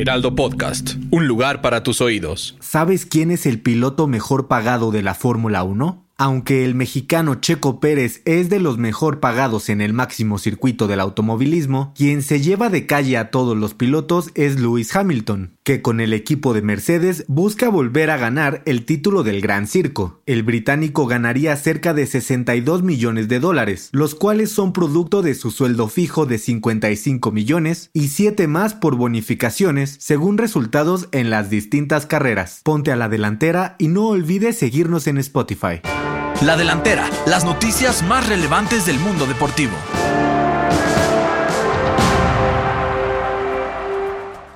Heraldo Podcast, un lugar para tus oídos. ¿Sabes quién es el piloto mejor pagado de la Fórmula 1? Aunque el mexicano Checo Pérez es de los mejor pagados en el máximo circuito del automovilismo, quien se lleva de calle a todos los pilotos es Lewis Hamilton, que con el equipo de Mercedes busca volver a ganar el título del Gran Circo. El británico ganaría cerca de 62 millones de dólares, los cuales son producto de su sueldo fijo de 55 millones y 7 más por bonificaciones según resultados en las distintas carreras. Ponte a la delantera y no olvides seguirnos en Spotify. La delantera, las noticias más relevantes del mundo deportivo.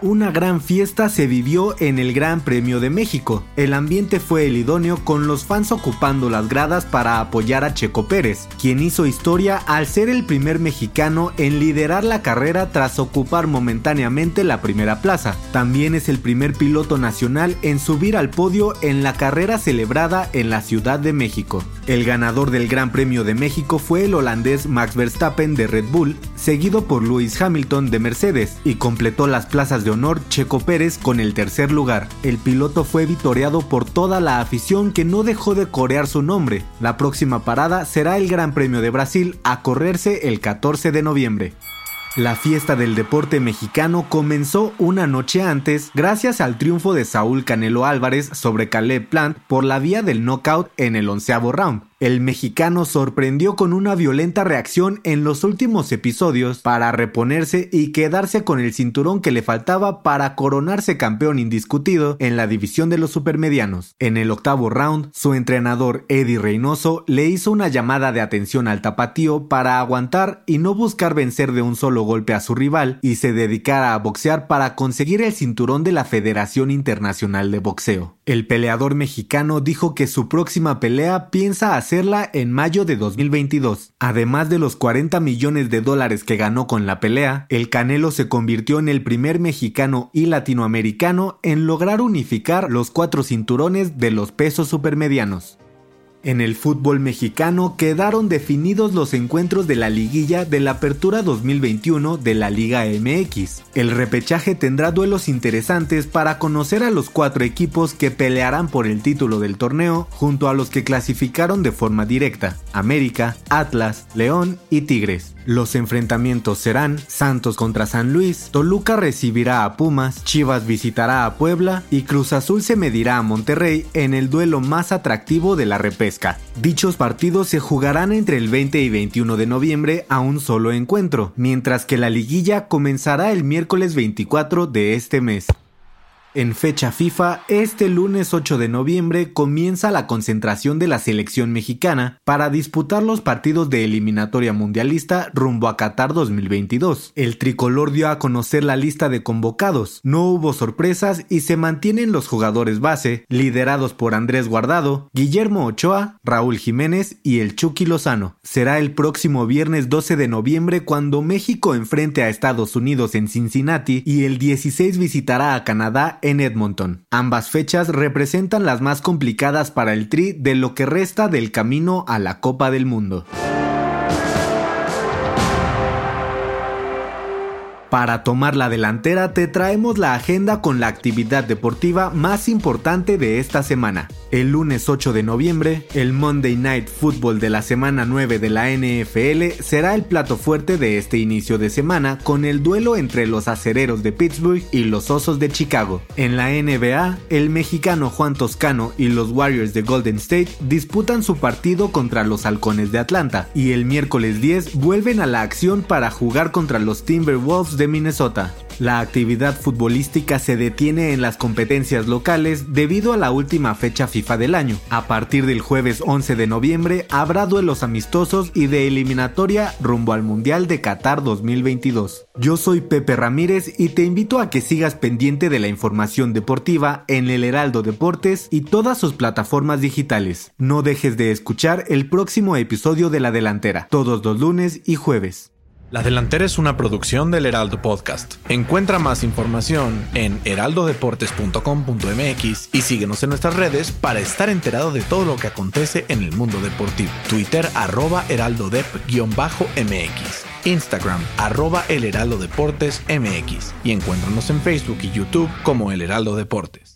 Una gran fiesta se vivió en el Gran Premio de México. El ambiente fue el idóneo con los fans ocupando las gradas para apoyar a Checo Pérez, quien hizo historia al ser el primer mexicano en liderar la carrera tras ocupar momentáneamente la primera plaza. También es el primer piloto nacional en subir al podio en la carrera celebrada en la Ciudad de México. El ganador del Gran Premio de México fue el holandés Max Verstappen de Red Bull, seguido por Lewis Hamilton de Mercedes, y completó las plazas de honor Checo Pérez con el tercer lugar. El piloto fue vitoreado por toda la afición que no dejó de corear su nombre. La próxima parada será el Gran Premio de Brasil a correrse el 14 de noviembre. La fiesta del deporte mexicano comenzó una noche antes gracias al triunfo de Saúl Canelo Álvarez sobre Caleb Plant por la vía del knockout en el onceavo round. El mexicano sorprendió con una violenta reacción en los últimos episodios para reponerse y quedarse con el cinturón que le faltaba para coronarse campeón indiscutido en la división de los supermedianos. En el octavo round, su entrenador Eddie Reynoso le hizo una llamada de atención al tapatío para aguantar y no buscar vencer de un solo golpe a su rival y se dedicara a boxear para conseguir el cinturón de la Federación Internacional de Boxeo. El peleador mexicano dijo que su próxima pelea piensa en mayo de 2022. Además de los 40 millones de dólares que ganó con la pelea, el Canelo se convirtió en el primer mexicano y latinoamericano en lograr unificar los cuatro cinturones de los pesos supermedianos. En el fútbol mexicano quedaron definidos los encuentros de la liguilla de la Apertura 2021 de la Liga MX. El repechaje tendrá duelos interesantes para conocer a los cuatro equipos que pelearán por el título del torneo junto a los que clasificaron de forma directa, América, Atlas, León y Tigres. Los enfrentamientos serán Santos contra San Luis, Toluca recibirá a Pumas, Chivas visitará a Puebla y Cruz Azul se medirá a Monterrey en el duelo más atractivo de la repesca. Dichos partidos se jugarán entre el 20 y 21 de noviembre a un solo encuentro, mientras que la liguilla comenzará el miércoles 24 de este mes. En fecha FIFA, este lunes 8 de noviembre comienza la concentración de la selección mexicana para disputar los partidos de eliminatoria mundialista rumbo a Qatar 2022. El tricolor dio a conocer la lista de convocados, no hubo sorpresas y se mantienen los jugadores base, liderados por Andrés Guardado, Guillermo Ochoa, Raúl Jiménez y el Chucky Lozano. Será el próximo viernes 12 de noviembre cuando México enfrente a Estados Unidos en Cincinnati y el 16 visitará a Canadá en Edmonton. Ambas fechas representan las más complicadas para el Tri de lo que resta del camino a la Copa del Mundo. Para tomar la delantera te traemos la agenda con la actividad deportiva más importante de esta semana. El lunes 8 de noviembre, el Monday Night Football de la semana 9 de la NFL será el plato fuerte de este inicio de semana con el duelo entre los acereros de Pittsburgh y los Osos de Chicago. En la NBA, el mexicano Juan Toscano y los Warriors de Golden State disputan su partido contra los Halcones de Atlanta y el miércoles 10 vuelven a la acción para jugar contra los Timberwolves de Minnesota. La actividad futbolística se detiene en las competencias locales debido a la última fecha FIFA del año. A partir del jueves 11 de noviembre habrá duelos amistosos y de eliminatoria rumbo al Mundial de Qatar 2022. Yo soy Pepe Ramírez y te invito a que sigas pendiente de la información deportiva en el Heraldo Deportes y todas sus plataformas digitales. No dejes de escuchar el próximo episodio de La Delantera, todos los lunes y jueves. La Delantera es una producción del Heraldo Podcast. Encuentra más información en heraldodeportes.com.mx y síguenos en nuestras redes para estar enterado de todo lo que acontece en el mundo deportivo. Twitter arroba heraldodep-mx. Instagram arroba el heraldo deportes mx y encuéntranos en Facebook y YouTube como el Heraldo Deportes.